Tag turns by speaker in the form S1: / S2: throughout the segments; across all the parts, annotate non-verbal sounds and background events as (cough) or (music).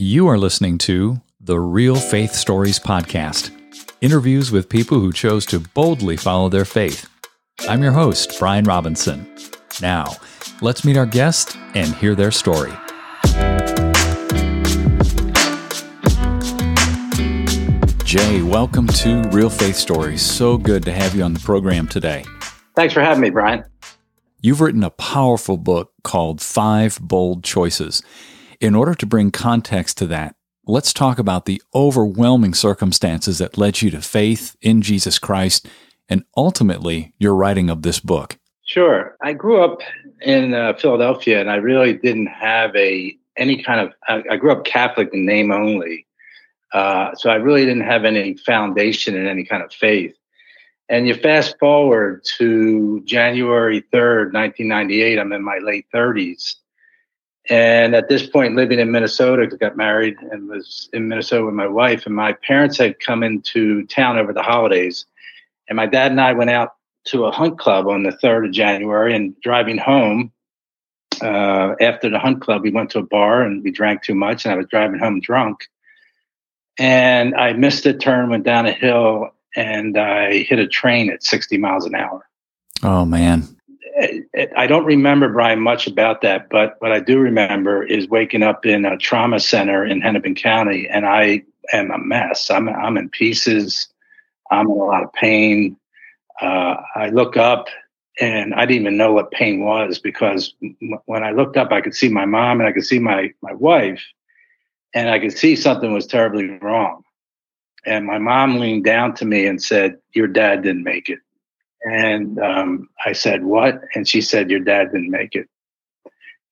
S1: You are listening to the Real Faith Stories Podcast interviews with people who chose to boldly follow their faith. I'm your host, Brian Robinson. Now, let's meet our guest and hear their story. Jay, welcome to Real Faith Stories. So good to have you on the program today.
S2: Thanks for having me, Brian.
S1: You've written a powerful book called Five Bold Choices. In order to bring context to that, let's talk about the overwhelming circumstances that led you to faith in Jesus Christ and ultimately your writing of this book.
S2: Sure. I grew up in uh, Philadelphia and I really didn't have a any kind of I, I grew up Catholic in name only. Uh, so I really didn't have any foundation in any kind of faith. And you fast forward to January 3rd, 1998, I'm in my late 30s. And at this point, living in Minnesota, got married and was in Minnesota with my wife. And my parents had come into town over the holidays. And my dad and I went out to a hunt club on the 3rd of January. And driving home uh, after the hunt club, we went to a bar and we drank too much. And I was driving home drunk. And I missed a turn, went down a hill, and I hit a train at 60 miles an hour.
S1: Oh, man.
S2: I don't remember Brian much about that, but what I do remember is waking up in a trauma center in Hennepin County, and I am a mess. I'm I'm in pieces. I'm in a lot of pain. Uh, I look up, and I didn't even know what pain was because when I looked up, I could see my mom and I could see my my wife, and I could see something was terribly wrong. And my mom leaned down to me and said, "Your dad didn't make it." And um, I said, What? And she said, Your dad didn't make it.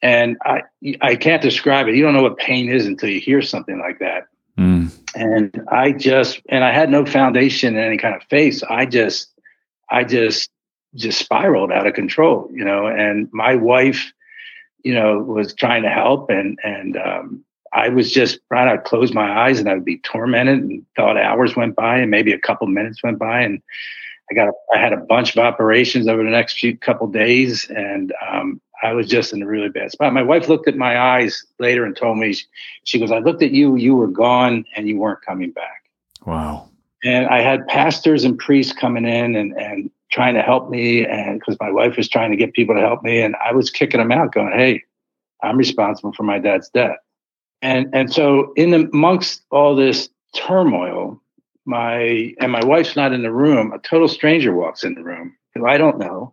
S2: And I, I can't describe it. You don't know what pain is until you hear something like that. Mm. And I just, and I had no foundation in any kind of faith. So I just, I just, just spiraled out of control, you know. And my wife, you know, was trying to help, and and um, I was just trying to close my eyes, and I would be tormented, and thought hours went by, and maybe a couple minutes went by, and I got a, I had a bunch of operations over the next few couple days, and um, I was just in a really bad spot. My wife looked at my eyes later and told me, she goes, "I looked at you, you were gone, and you weren't coming back."
S1: Wow.
S2: And I had pastors and priests coming in and and trying to help me, and because my wife was trying to get people to help me, and I was kicking them out, going, "Hey, I'm responsible for my dad's death." And and so in amongst all this turmoil, my and my wife's not in the room. A total stranger walks in the room who I don't know,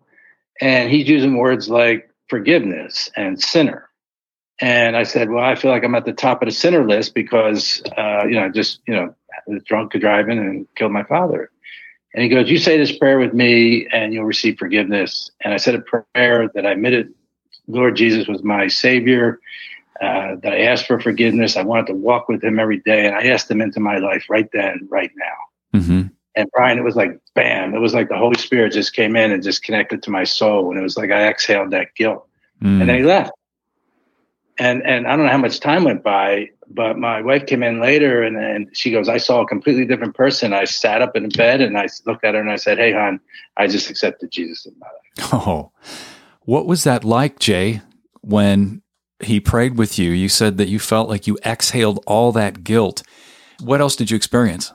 S2: and he's using words like forgiveness and sinner. And I said, "Well, I feel like I'm at the top of the sinner list because uh, you know, just you know, drunk driving and killed my father." And he goes, "You say this prayer with me, and you'll receive forgiveness." And I said a prayer that I admitted Lord Jesus was my Savior, uh, that I asked for forgiveness. I wanted to walk with him every day. And I asked him into my life right then, right now. Mm-hmm. And Brian, it was like, bam, it was like the Holy Spirit just came in and just connected to my soul. And it was like I exhaled that guilt. Mm. And then he left. And and I don't know how much time went by, but my wife came in later and, and she goes, I saw a completely different person. I sat up in bed and I looked at her and I said, Hey, hon, I just accepted Jesus in my life. (laughs)
S1: Oh, what was that like, Jay, when he prayed with you. You said that you felt like you exhaled all that guilt. What else did you experience?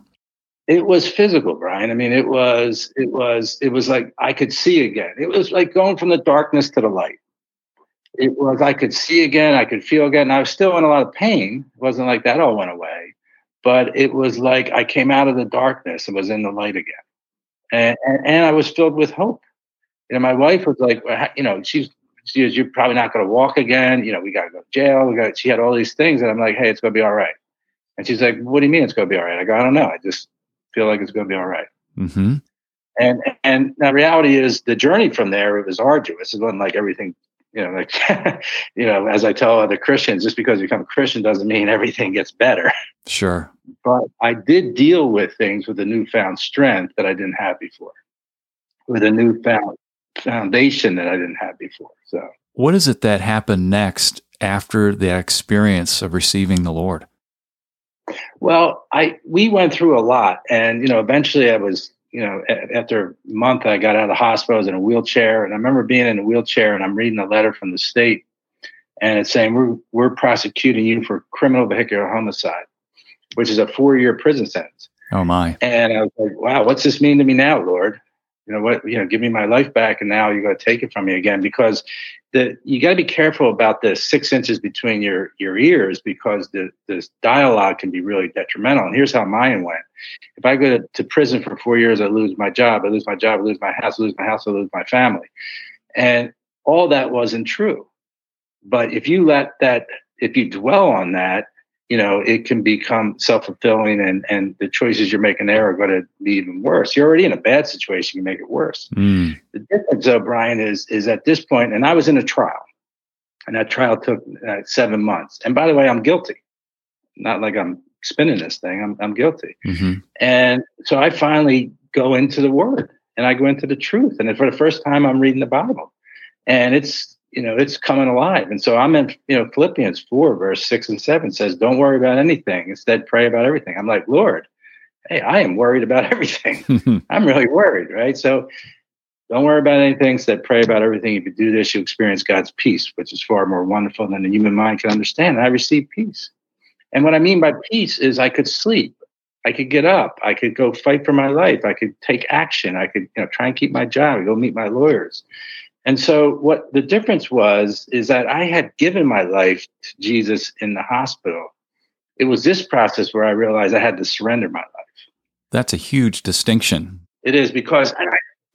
S2: It was physical, Brian. I mean, it was, it was, it was like I could see again. It was like going from the darkness to the light. It was, I could see again, I could feel again. I was still in a lot of pain. It wasn't like that all went away, but it was like I came out of the darkness and was in the light again. And, and, and I was filled with hope. You know, my wife was like, you know, she's she goes, "You're probably not going to walk again. You know, we got to go to jail. We got." She had all these things, and I'm like, "Hey, it's going to be all right." And she's like, "What do you mean it's going to be all right?" I go, "I don't know. I just feel like it's going to be all right." mm-hmm. And and the reality is, the journey from there it was arduous. It wasn't like everything, you know, like (laughs) you know, as I tell other Christians, just because you become a Christian doesn't mean everything gets better.
S1: Sure.
S2: But I did deal with things with a newfound strength that I didn't have before, with a newfound foundation that I didn't have before. So,
S1: what is it that happened next after the experience of receiving the Lord?
S2: Well, I we went through a lot, and you know, eventually I was, you know, after a month I got out of the hospital. I was in a wheelchair, and I remember being in a wheelchair, and I'm reading a letter from the state, and it's saying we're we're prosecuting you for criminal vehicular homicide, which is a four year prison sentence.
S1: Oh my!
S2: And I was like, wow, what's this mean to me now, Lord? You know what? You know, give me my life back, and now you got to take it from me again because the you got to be careful about the six inches between your your ears because the this dialogue can be really detrimental. And here's how mine went: if I go to, to prison for four years, I lose my job, I lose my job, I lose my house, I lose my house, I lose my family, and all that wasn't true. But if you let that, if you dwell on that, you know, it can become self fulfilling, and and the choices you're making there are going to be even worse. You're already in a bad situation; you make it worse. Mm. The difference, though, Brian, is is at this point, and I was in a trial, and that trial took uh, seven months. And by the way, I'm guilty. Not like I'm spinning this thing. I'm I'm guilty. Mm-hmm. And so I finally go into the Word, and I go into the truth, and for the first time, I'm reading the Bible, and it's you know, it's coming alive. And so I'm in, you know, Philippians 4, verse 6 and 7 says, Don't worry about anything. Instead, pray about everything. I'm like, Lord, hey, I am worried about (laughs) everything. (laughs) I'm really worried, right? So don't worry about anything. Instead, pray about everything. If you do this, you experience God's peace, which is far more wonderful than the human mind can understand. And I received peace. And what I mean by peace is I could sleep. I could get up. I could go fight for my life. I could take action. I could, you know, try and keep my job, go meet my lawyers. And so, what the difference was is that I had given my life to Jesus in the hospital. It was this process where I realized I had to surrender my life.
S1: That's a huge distinction.
S2: It is because I,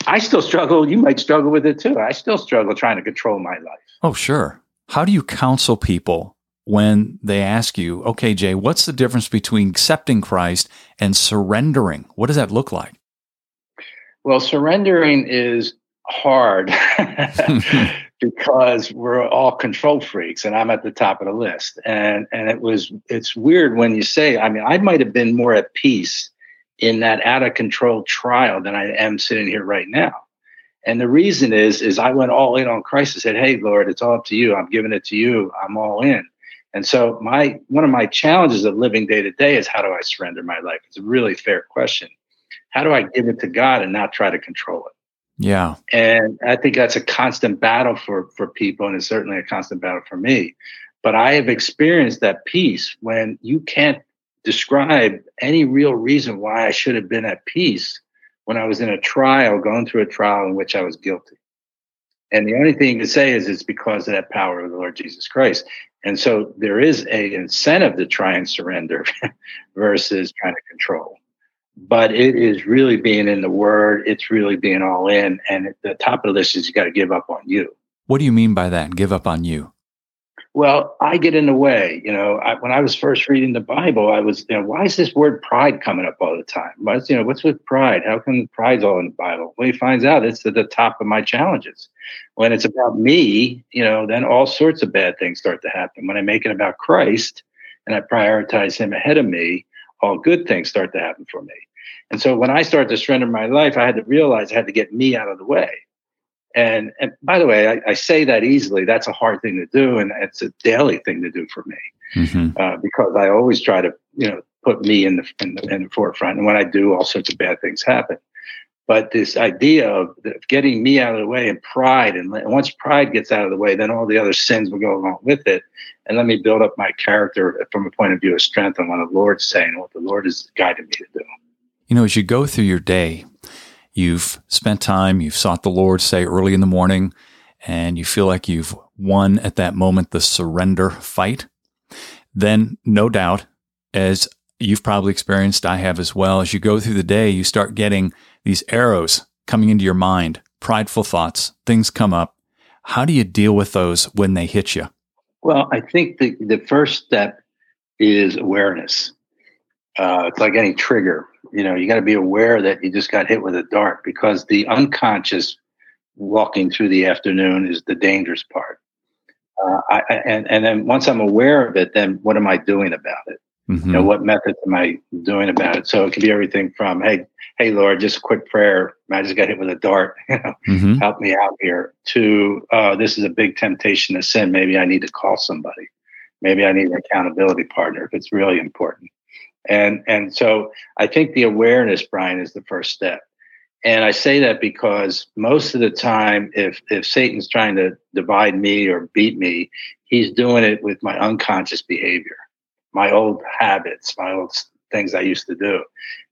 S2: I still struggle. You might struggle with it too. I still struggle trying to control my life.
S1: Oh, sure. How do you counsel people when they ask you, okay, Jay, what's the difference between accepting Christ and surrendering? What does that look like?
S2: Well, surrendering is hard (laughs) (laughs) because we're all control freaks and I'm at the top of the list. And and it was it's weird when you say, I mean, I might have been more at peace in that out of control trial than I am sitting here right now. And the reason is is I went all in on Christ and said, Hey Lord, it's all up to you. I'm giving it to you. I'm all in. And so my one of my challenges of living day to day is how do I surrender my life? It's a really fair question. How do I give it to God and not try to control it?
S1: Yeah.
S2: And I think that's a constant battle for for people and it's certainly a constant battle for me. But I have experienced that peace when you can't describe any real reason why I should have been at peace when I was in a trial, going through a trial in which I was guilty. And the only thing to say is it's because of that power of the Lord Jesus Christ. And so there is a incentive to try and surrender (laughs) versus trying to control but it is really being in the word. It's really being all in. And at the top of the list is you got to give up on you.
S1: What do you mean by that? Give up on you?
S2: Well, I get in the way. You know, I, when I was first reading the Bible, I was, you know, why is this word pride coming up all the time? What's, you know, what's with pride? How come pride's all in the Bible? Well, he finds out it's at the top of my challenges. When it's about me, you know, then all sorts of bad things start to happen. When I make it about Christ and I prioritize him ahead of me, all good things start to happen for me. And so when I started to surrender my life, I had to realize I had to get me out of the way. And, and by the way, I, I say that easily. That's a hard thing to do, and it's a daily thing to do for me mm-hmm. uh, because I always try to, you know, put me in the, in the in the forefront. And when I do, all sorts of bad things happen. But this idea of getting me out of the way and pride, and once pride gets out of the way, then all the other sins will go along with it. And let me build up my character from a point of view of strength on what the Lord's saying, what the Lord is guiding me to do.
S1: You know, as you go through your day, you've spent time, you've sought the Lord, say early in the morning, and you feel like you've won at that moment the surrender fight. Then, no doubt, as you've probably experienced, I have as well, as you go through the day, you start getting these arrows coming into your mind, prideful thoughts, things come up. How do you deal with those when they hit you?
S2: Well, I think the, the first step is awareness. Uh, it's like any trigger. You know, you got to be aware that you just got hit with a dart because the unconscious walking through the afternoon is the dangerous part. Uh, I, and and then once I'm aware of it, then what am I doing about it? Mm-hmm. You know, what methods am I doing about it? So it can be everything from, hey, hey, Lord, just a quick prayer. I just got hit with a dart. (laughs) You know, mm-hmm. help me out here. To uh, this is a big temptation to sin. Maybe I need to call somebody. Maybe I need an accountability partner if it's really important. And and so I think the awareness, Brian, is the first step. And I say that because most of the time, if if Satan's trying to divide me or beat me, he's doing it with my unconscious behavior, my old habits, my old things I used to do.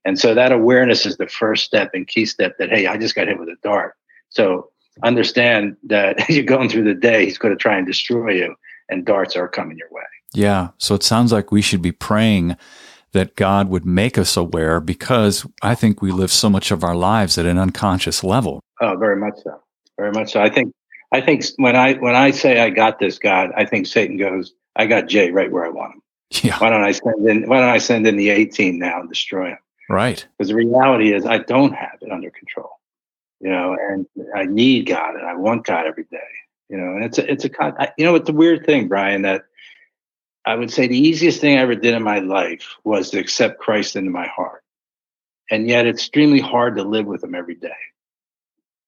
S2: And so that awareness is the first step and key step that, hey, I just got hit with a dart. So understand that (laughs) you're going through the day, he's going to try and destroy you, and darts are coming your way.
S1: Yeah. So it sounds like we should be praying that God would make us aware because I think we live so much of our lives at an unconscious level.
S2: Oh, very much so. Very much so. I think I think when I when I say I got this, God, I think Satan goes, I got Jay right where I want him. Yeah. Why don't I send in why don't I send in the 18 now and destroy him?
S1: Right.
S2: Because the reality is I don't have it under control. You know, and I need God and I want God every day. You know, and it's a it's a you know it's a weird thing, Brian, that I would say the easiest thing I ever did in my life was to accept Christ into my heart. And yet it's extremely hard to live with him every day.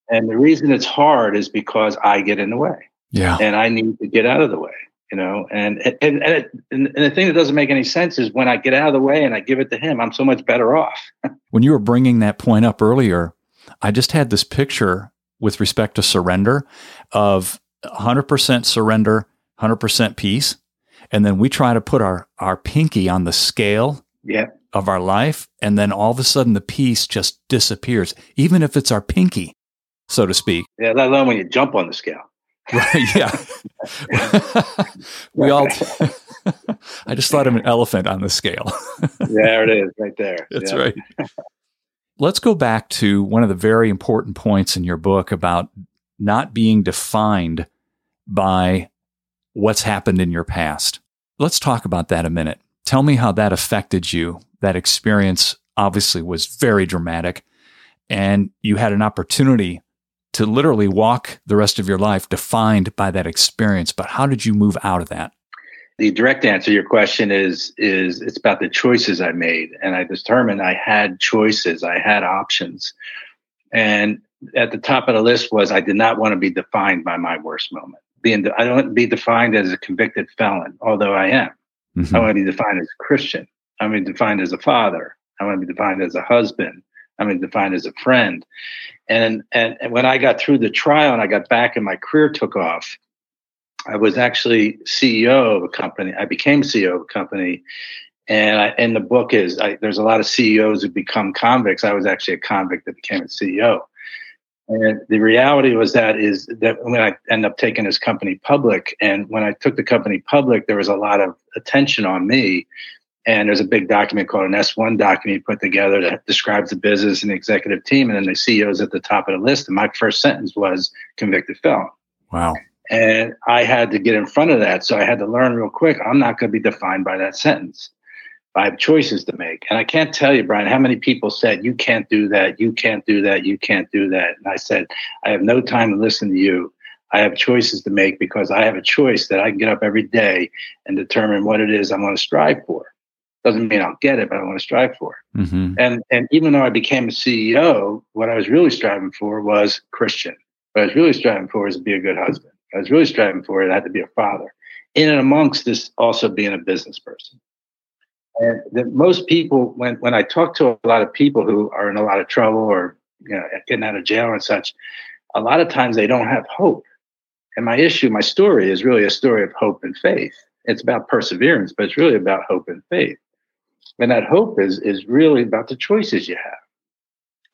S2: And the reason it's hard is because I get in the way.
S1: Yeah.
S2: And I need to get out of the way, you know. And and and, it, and the thing that doesn't make any sense is when I get out of the way and I give it to him, I'm so much better off. (laughs)
S1: when you were bringing that point up earlier, I just had this picture with respect to surrender of 100% surrender, 100% peace. And then we try to put our, our pinky on the scale
S2: yeah.
S1: of our life. And then all of a sudden the peace just disappears, even if it's our pinky so to speak.
S2: Yeah, let alone when you jump on the scale.
S1: Right. Yeah. (laughs) we all. (laughs) I just thought of an elephant on the scale. (laughs)
S2: there it is, right there.
S1: That's yeah. right. Let's go back to one of the very important points in your book about not being defined by what's happened in your past. Let's talk about that a minute. Tell me how that affected you. That experience obviously was very dramatic, and you had an opportunity to literally walk the rest of your life defined by that experience. But how did you move out of that?
S2: The direct answer to your question is is it's about the choices I made, and I determined I had choices, I had options, and at the top of the list was I did not want to be defined by my worst moment. Being I don't want to be defined as a convicted felon, although I am. Mm-hmm. I want to be defined as a Christian. I want to be defined as a father. I want to be defined as a husband. I want to be defined as a friend. And, and, and when I got through the trial and I got back and my career took off, I was actually CEO of a company. I became CEO of a company. And I, in the book is I, there's a lot of CEOs who become convicts. I was actually a convict that became a CEO. And the reality was that is that when I ended up taking this company public, and when I took the company public, there was a lot of attention on me and there's a big document called an S1 document put together that describes the business and the executive team. And then the CEO's at the top of the list. And my first sentence was convicted felon.
S1: Wow.
S2: And I had to get in front of that. So I had to learn real quick. I'm not going to be defined by that sentence. I have choices to make. And I can't tell you, Brian, how many people said, you can't do that. You can't do that. You can't do that. And I said, I have no time to listen to you. I have choices to make because I have a choice that I can get up every day and determine what it is I'm going to strive for. Doesn't mean I'll get it, but I want to strive for it. Mm-hmm. And and even though I became a CEO, what I was really striving for was Christian. What I was really striving for is to be a good husband. I was really striving for it. I had to be a father. In and amongst this, also being a business person. And that most people, when when I talk to a lot of people who are in a lot of trouble or you know getting out of jail and such, a lot of times they don't have hope. And my issue, my story is really a story of hope and faith. It's about perseverance, but it's really about hope and faith. And that hope is, is really about the choices you have.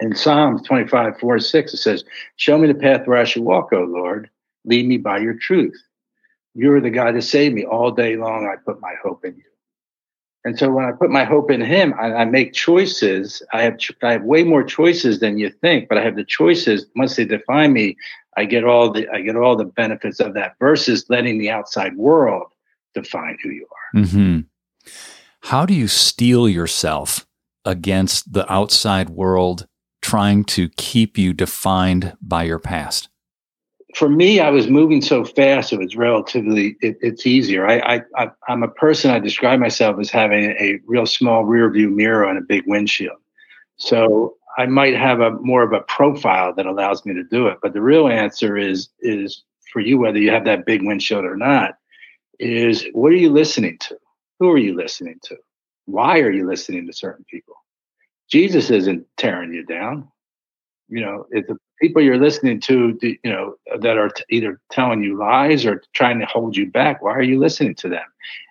S2: In Psalms 25, 4 6, it says, Show me the path where I should walk, O Lord. Lead me by your truth. You're the God to save me. All day long, I put my hope in you. And so when I put my hope in him, I, I make choices. I have I have way more choices than you think, but I have the choices. Once they define me, I get all the I get all the benefits of that versus letting the outside world define who you are.
S1: Mm-hmm. How do you steel yourself against the outside world trying to keep you defined by your past?
S2: For me, I was moving so fast; it was relatively it, it's easier. I, I, I'm a person. I describe myself as having a real small rear view mirror and a big windshield. So I might have a more of a profile that allows me to do it. But the real answer is is for you, whether you have that big windshield or not, is what are you listening to? Who are you listening to? Why are you listening to certain people? Jesus isn't tearing you down. You know, if the people you're listening to, you know, that are t- either telling you lies or trying to hold you back. Why are you listening to them?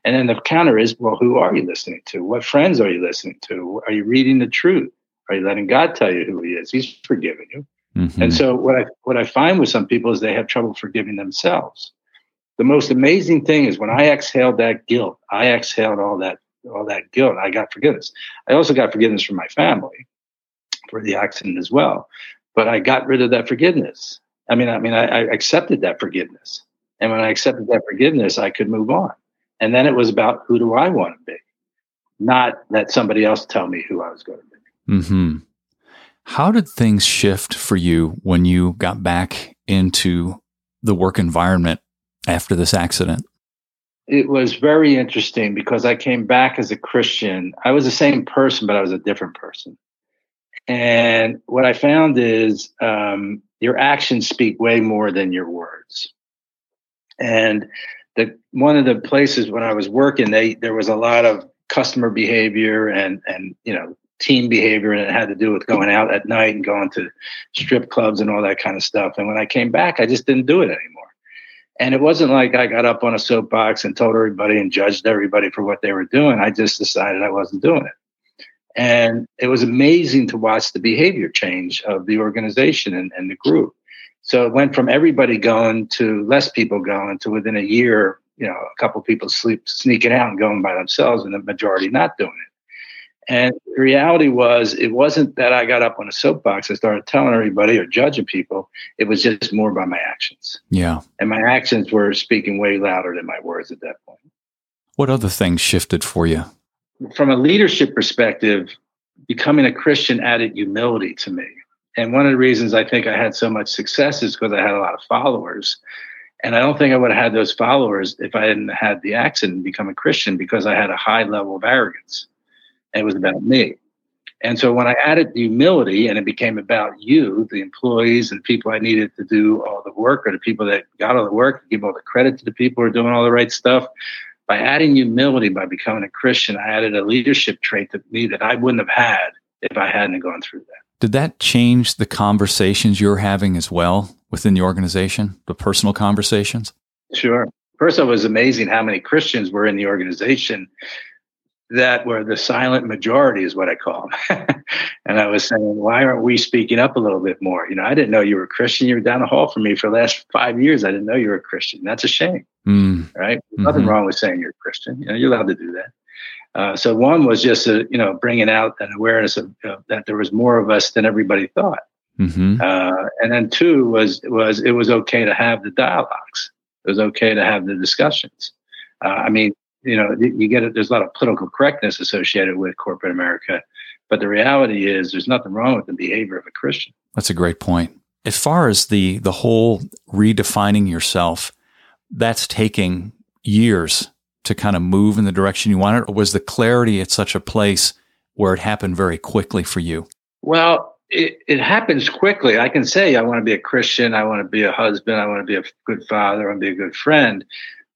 S2: And then the counter is, well, who are you listening to? What friends are you listening to? Are you reading the truth? Are you letting God tell you who He is? He's forgiven you. Mm-hmm. And so what I what I find with some people is they have trouble forgiving themselves. The most amazing thing is when I exhaled that guilt, I exhaled all that all that guilt. I got forgiveness. I also got forgiveness from my family for the accident as well. But I got rid of that forgiveness. I mean, I mean, I, I accepted that forgiveness, and when I accepted that forgiveness, I could move on. And then it was about who do I want to be, not let somebody else tell me who I was going to be.
S1: Mm-hmm. How did things shift for you when you got back into the work environment after this accident?
S2: It was very interesting because I came back as a Christian. I was the same person, but I was a different person. And what I found is um, your actions speak way more than your words. And the one of the places when I was working, they there was a lot of customer behavior and and you know team behavior, and it had to do with going out at night and going to strip clubs and all that kind of stuff. And when I came back, I just didn't do it anymore. And it wasn't like I got up on a soapbox and told everybody and judged everybody for what they were doing. I just decided I wasn't doing it. And it was amazing to watch the behavior change of the organization and, and the group. So it went from everybody going to less people going to within a year, you know, a couple people sleep sneaking out and going by themselves and the majority not doing it. And the reality was, it wasn't that I got up on a soapbox and started telling everybody or judging people. It was just more by my actions.
S1: Yeah.
S2: And my actions were speaking way louder than my words at that point.
S1: What other things shifted for you?
S2: From a leadership perspective, becoming a Christian added humility to me. And one of the reasons I think I had so much success is because I had a lot of followers. And I don't think I would have had those followers if I hadn't had the accident and become a Christian because I had a high level of arrogance it was about me. And so when I added the humility and it became about you, the employees and people I needed to do all the work or the people that got all the work, give all the credit to the people who are doing all the right stuff. By adding humility, by becoming a Christian, I added a leadership trait to me that I wouldn't have had if I hadn't gone through that.
S1: Did that change the conversations you're having as well within the organization, the personal conversations?
S2: Sure. First, it was amazing how many Christians were in the organization that were the silent majority is what I call them. (laughs) and I was saying, why aren't we speaking up a little bit more? You know, I didn't know you were a Christian. You were down the hall from me for the last five years. I didn't know you were a Christian. That's a shame, mm. right? Mm-hmm. Nothing wrong with saying you're a Christian. You know, you're allowed to do that. Uh, so one was just, a, you know, bringing out an awareness of uh, that there was more of us than everybody thought. Mm-hmm. Uh, and then two was was it was okay to have the dialogues. It was okay to have the discussions. Uh, I mean, you know, you get it. There's a lot of political correctness associated with corporate America, but the reality is there's nothing wrong with the behavior of a Christian.
S1: That's a great point. As far as the the whole redefining yourself, that's taking years to kind of move in the direction you wanted or was the clarity at such a place where it happened very quickly for you?
S2: Well, it, it happens quickly. I can say I want to be a Christian, I want to be a husband, I want to be a good father, I want to be a good friend.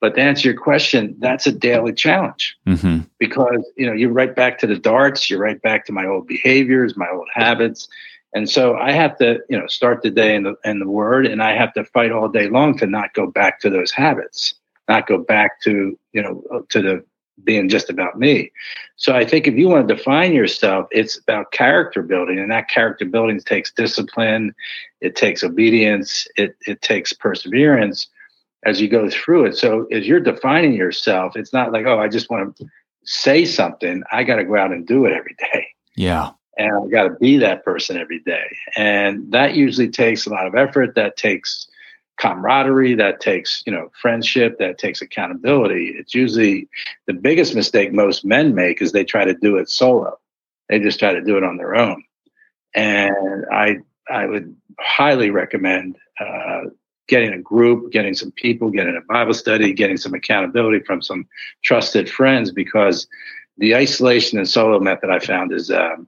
S2: But to answer your question, that's a daily challenge mm-hmm. because you know you're right back to the darts, you're right back to my old behaviors, my old habits, and so I have to you know start the day in the in the Word, and I have to fight all day long to not go back to those habits, not go back to you know to the being just about me. So I think if you want to define yourself, it's about character building, and that character building takes discipline, it takes obedience, it it takes perseverance as you go through it. So as you're defining yourself, it's not like, oh, I just want to say something. I got to go out and do it every day.
S1: Yeah.
S2: And I got to be that person every day. And that usually takes a lot of effort. That takes camaraderie. That takes, you know, friendship. That takes accountability. It's usually the biggest mistake most men make is they try to do it solo. They just try to do it on their own. And I, I would highly recommend uh, getting a group, getting some people, getting a Bible study, getting some accountability from some trusted friends because the isolation and solo method I found is um,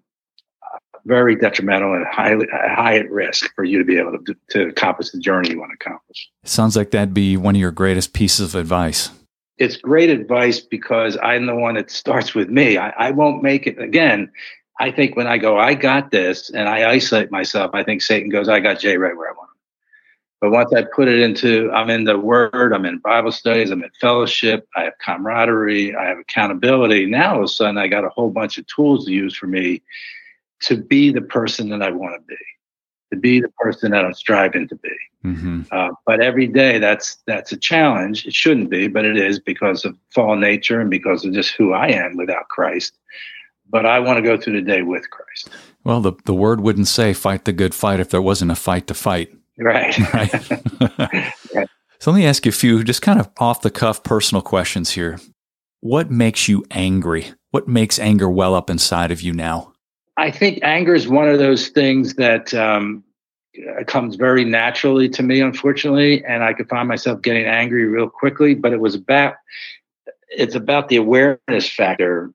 S2: very detrimental and highly high at risk for you to be able to, to accomplish the journey you want to accomplish.
S1: sounds like that'd be one of your greatest pieces of advice.
S2: It's great advice because I'm the one that starts with me. I, I won't make it again I think when I go, I got this, and I isolate myself, I think Satan goes, I got Jay right where I want. But once I put it into, I'm in the Word, I'm in Bible studies, I'm in fellowship, I have camaraderie, I have accountability. Now all of a sudden, I got a whole bunch of tools to use for me to be the person that I want to be, to be the person that I'm striving to be. Mm-hmm. Uh, but every day, that's that's a challenge. It shouldn't be, but it is because of fallen nature and because of just who I am without Christ but I want to go through the day with Christ.
S1: Well, the, the word wouldn't say fight the good fight if there wasn't a fight to fight.
S2: Right. (laughs)
S1: right. (laughs) So let me ask you a few just kind of off the cuff personal questions here. What makes you angry? What makes anger well up inside of you now?
S2: I think anger is one of those things that um, comes very naturally to me, unfortunately, and I could find myself getting angry real quickly. But it was about it's about the awareness factor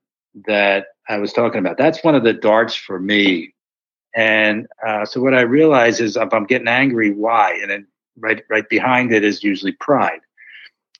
S2: that I was talking about. That's one of the darts for me. And uh, so what I realize is if I'm getting angry, why? And then right right behind it is usually pride.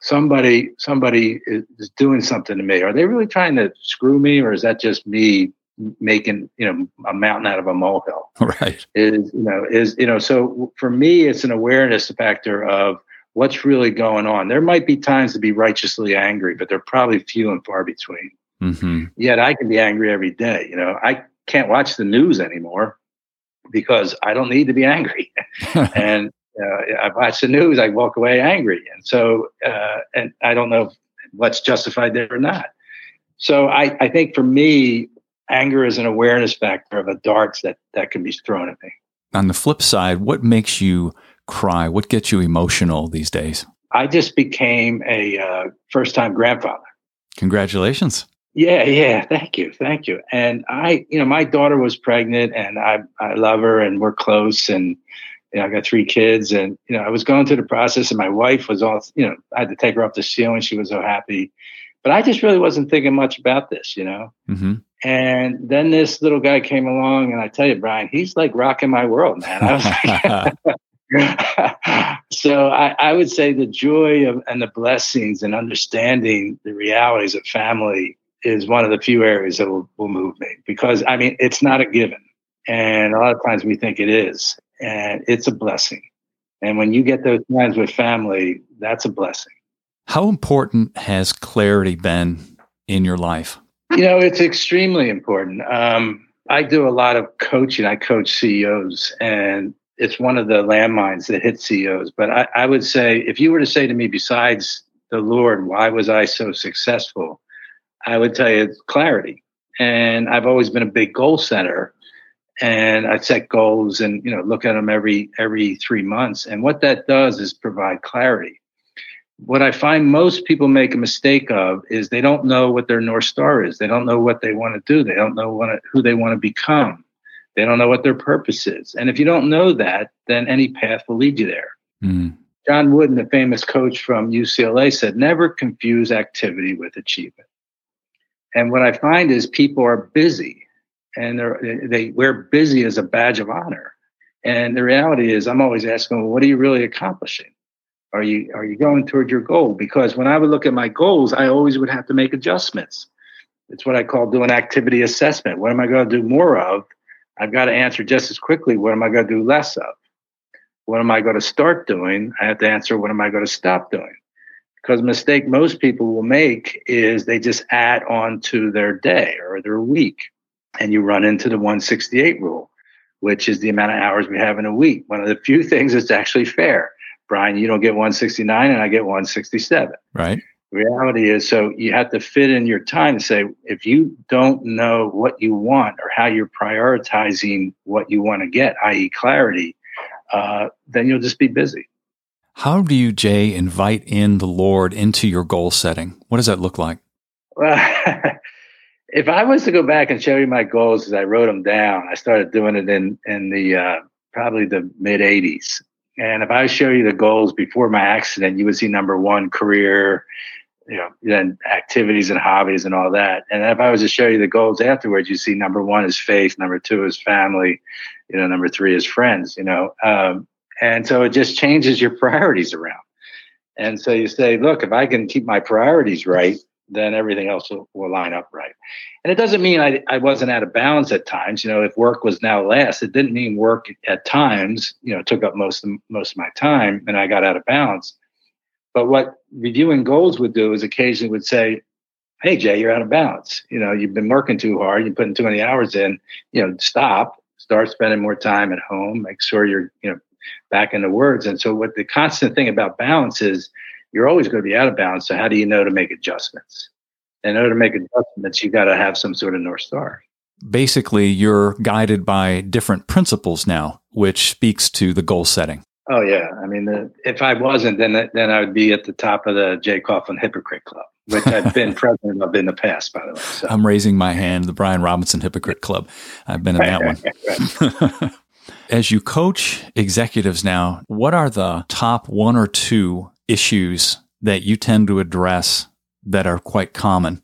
S2: Somebody somebody is doing something to me. Are they really trying to screw me, or is that just me making you know a mountain out of a molehill? (laughs)
S1: Right.
S2: Is you know is you know so for me it's an awareness factor of what's really going on. There might be times to be righteously angry, but they're probably few and far between. Mm-hmm. Yet I can be angry every day. You know, I can't watch the news anymore because I don't need to be angry. (laughs) (laughs) and uh, I watch the news, I walk away angry, and so uh, and I don't know what's justified there or not. So I, I think for me, anger is an awareness factor of a darts that that can be thrown at me.
S1: On the flip side, what makes you cry? What gets you emotional these days?
S2: I just became a uh, first time grandfather.
S1: Congratulations.
S2: Yeah, yeah. Thank you. Thank you. And I, you know, my daughter was pregnant and I, I love her and we're close and, you know, I got three kids and, you know, I was going through the process and my wife was all, you know, I had to take her off the ceiling. She was so happy. But I just really wasn't thinking much about this, you know? Mm-hmm. And then this little guy came along and I tell you, Brian, he's like rocking my world, man. I was like, (laughs) (laughs) so I, I, would say the joy of and the blessings and understanding the realities of family is one of the few areas that will, will move me because I mean, it's not a given. And a lot of times we think it is, and it's a blessing. And when you get those times with family, that's a blessing.
S1: How important has clarity been in your life?
S2: You know, it's extremely important. Um, I do a lot of coaching. I coach CEOs, and it's one of the landmines that hit CEOs. But I, I would say, if you were to say to me, besides the Lord, why was I so successful? I would tell you it's clarity. And I've always been a big goal setter and I set goals and you know look at them every every 3 months and what that does is provide clarity. What I find most people make a mistake of is they don't know what their north star is. They don't know what they want to do. They don't know what, who they want to become. They don't know what their purpose is. And if you don't know that, then any path will lead you there. Mm. John Wooden, the famous coach from UCLA, said, never confuse activity with achievement. And what I find is people are busy and they're, they wear busy as a badge of honor. And the reality is, I'm always asking, well, what are you really accomplishing? Are you are you going toward your goal? Because when I would look at my goals, I always would have to make adjustments. It's what I call doing activity assessment. What am I going to do more of? I've got to answer just as quickly. What am I going to do less of? What am I going to start doing? I have to answer. What am I going to stop doing? Because mistake most people will make is they just add on to their day or their week. And you run into the 168 rule, which is the amount of hours we have in a week. One of the few (laughs) things that's actually fair. Brian, you don't get 169 and I get 167.
S1: Right.
S2: The reality is, so you have to fit in your time to say, if you don't know what you want or how you're prioritizing what you want to get, i.e., clarity, uh, then you'll just be busy.
S1: How do you, Jay, invite in the Lord into your goal setting? What does that look like?
S2: Well, (laughs) if I was to go back and show you my goals as I wrote them down, I started doing it in in the uh, probably the mid '80s. And if I show you the goals before my accident, you would see number one, career, you know, then activities and hobbies and all that. And if I was to show you the goals afterwards, you see number one is faith, number two is family, you know, number three is friends. You know, um, and so it just changes your priorities around. And so you say, look, if I can keep my priorities right, then everything else will, will, line up right. And it doesn't mean I, I wasn't out of balance at times. You know, if work was now last, it didn't mean work at times, you know, took up most of, most of my time and I got out of balance. But what reviewing goals would do is occasionally would say, Hey, Jay, you're out of balance. You know, you've been working too hard. You're putting too many hours in, you know, stop, start spending more time at home, make sure you're, you know, back in the words. And so what the constant thing about balance is you're always going to be out of balance. So how do you know to make adjustments? In order to make adjustments, you got to have some sort of North Star.
S1: Basically, you're guided by different principles now, which speaks to the goal setting.
S2: Oh yeah, I mean, the, if I wasn't, then then I would be at the top of the Jay Coughlin Hypocrite Club, which I've (laughs) been president of in the past, by the way. So.
S1: I'm raising my hand, the Brian Robinson Hypocrite Club. I've been in that one. (laughs) As you coach executives now, what are the top one or two issues that you tend to address that are quite common?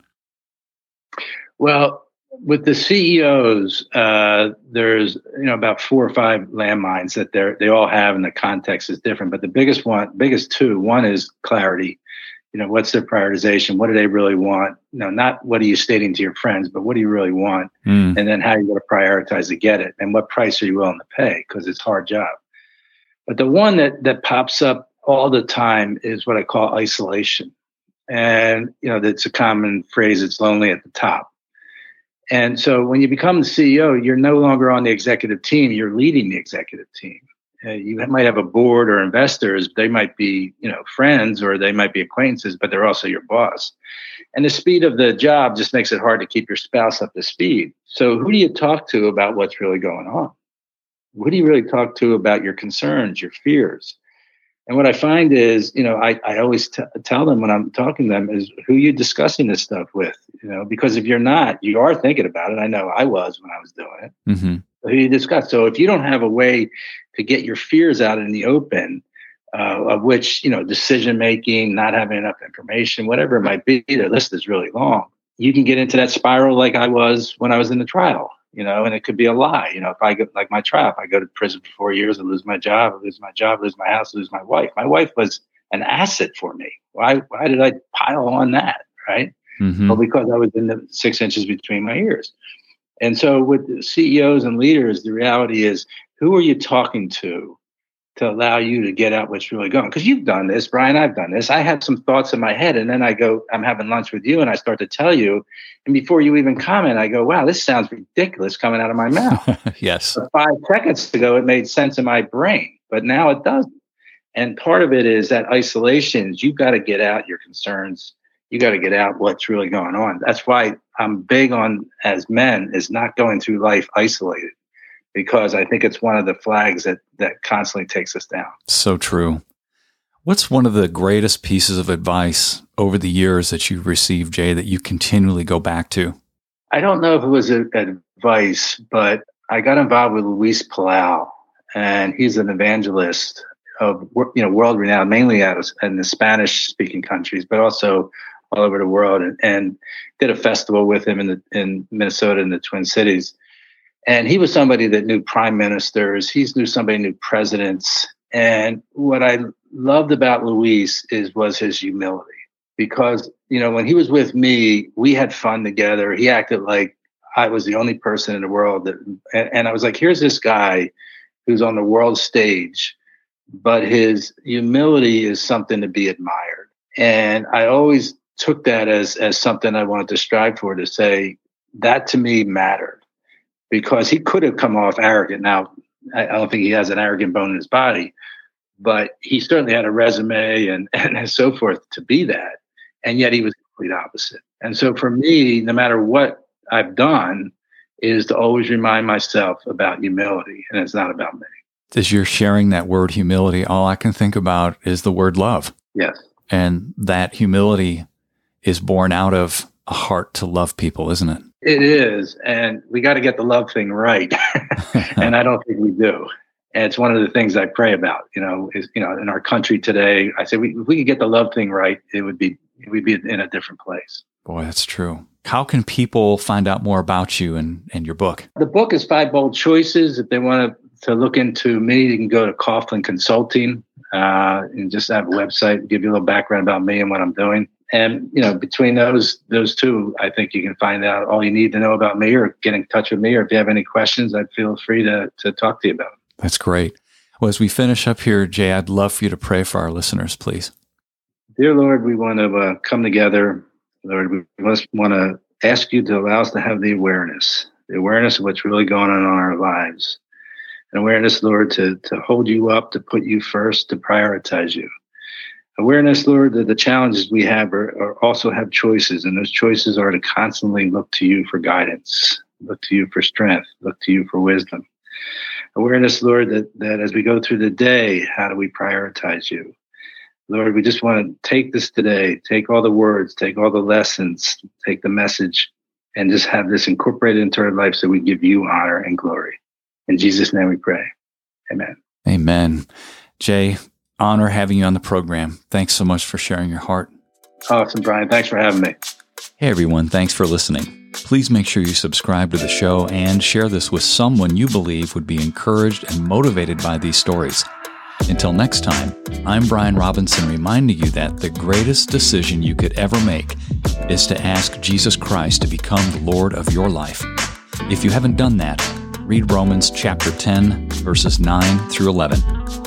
S2: Well, with the CEOs, uh, there's you know about four or five landmines that they they all have, and the context is different. But the biggest one, biggest two, one is clarity. You know, what's their prioritization? What do they really want? You know, not what are you stating to your friends, but what do you really want? Mm. And then how are you going to prioritize to get it, and what price are you willing to pay? Because it's a hard job. But the one that that pops up all the time is what I call isolation. And, you know, that's a common phrase. It's lonely at the top. And so when you become the CEO, you're no longer on the executive team. You're leading the executive team. Uh, you might have a board or investors. They might be, you know, friends or they might be acquaintances, but they're also your boss. And the speed of the job just makes it hard to keep your spouse up to speed. So who do you talk to about what's really going on? Who do you really talk to about your concerns, your fears? And what I find is, you know, I, I always t- tell them when I'm talking to them is who you discussing this stuff with, you know, because if you're not, you are thinking about it. I know I was when I was doing it. Mm-hmm. Who you discuss. So if you don't have a way to get your fears out in the open, uh, of which, you know, decision making, not having enough information, whatever it might be, the list is really long. You can get into that spiral like I was when I was in the trial you know, and it could be a lie. You know, if I go like my trial, if I go to prison for four years, I lose my job, I lose my job, lose my house, lose my wife. My wife was an asset for me. Why why did I pile on that? Right? Mm-hmm. Well, because I was in the six inches between my ears. And so with CEOs and leaders, the reality is who are you talking to to allow you to get out what's really going. Because you've done this, Brian. I've done this. I had some thoughts in my head, and then I go, I'm having lunch with you, and I start to tell you, and before you even comment, I go, Wow, this sounds ridiculous coming out of my mouth. (laughs)
S1: yes.
S2: But five seconds ago, it made sense in my brain, but now it doesn't. And part of it is that isolation. You've got to get out your concerns. You got to get out what's really going on. That's why I'm big on as men is not going through life isolated because I think it's one of the flags that that constantly takes us down.
S1: So true. What's one of the greatest pieces of advice over the years that you've received, Jay, that you continually go back to?
S2: I don't know if it was advice, but I got involved with Luis Palau, and he's an evangelist of you know world renowned, mainly out of, in the Spanish speaking countries, but also all over the world, and, and did a festival with him in the in Minnesota in the Twin Cities. And he was somebody that knew prime ministers. He knew somebody knew presidents. And what I loved about Luis is was his humility because you know when he was with me, we had fun together. He acted like I was the only person in the world that, and, and I was like, here's this guy who's on the world stage, but his humility is something to be admired. And I always took that as as something I wanted to strive for to say that to me mattered because he could have come off arrogant. Now, I, don't think he has an arrogant bone in his body, but he certainly had a resume and, (laughs) and so forth to be that. And yet he was complete opposite. And so for me, no matter what I've done, is to always remind myself about humility, and it's not about me.
S1: As you're sharing that word humility, all I can think about is the word love.
S2: Yes.
S1: And that humility is born out of a heart to love people, isn't it?
S2: It is, and we got to get the love thing right, (laughs) and I don't think we do. And it's one of the things I pray about. You know, is you know, in our country today, I say we, if we could get the love thing right, it would be we'd be in a different place.
S1: Boy, that's true. How can people find out more about you and, and your book?
S2: The book is Five Bold Choices. If they want to, to look into me, you can go to Coughlin Consulting uh, and just have a website, give you a little background about me and what I'm doing. And you know, between those those two, I think you can find out all you need to know about me, or get in touch with me, or if you have any questions, I'd feel free to to talk to you about.
S1: That's great. Well, as we finish up here, Jay, I'd love for you to pray for our listeners, please.
S2: Dear Lord, we want to uh, come together. Lord, we just want to ask you to allow us to have the awareness, the awareness of what's really going on in our lives. and awareness, Lord, to, to hold you up, to put you first, to prioritize you. Awareness, Lord, that the challenges we have are, are also have choices, and those choices are to constantly look to you for guidance, look to you for strength, look to you for wisdom. Awareness, Lord, that, that as we go through the day, how do we prioritize you? Lord, we just want to take this today, take all the words, take all the lessons, take the message, and just have this incorporated into our life so we give you honor and glory. In Jesus' name we pray. Amen.
S1: Amen. Jay, honor having you on the program. Thanks so much for sharing your heart.
S2: Awesome, Brian. Thanks for having me.
S1: Hey, everyone. Thanks for listening. Please make sure you subscribe to the show and share this with someone you believe would be encouraged and motivated by these stories. Until next time, I'm Brian Robinson reminding you that the greatest decision you could ever make is to ask Jesus Christ to become the Lord of your life. If you haven't done that, read Romans chapter 10, verses 9 through 11.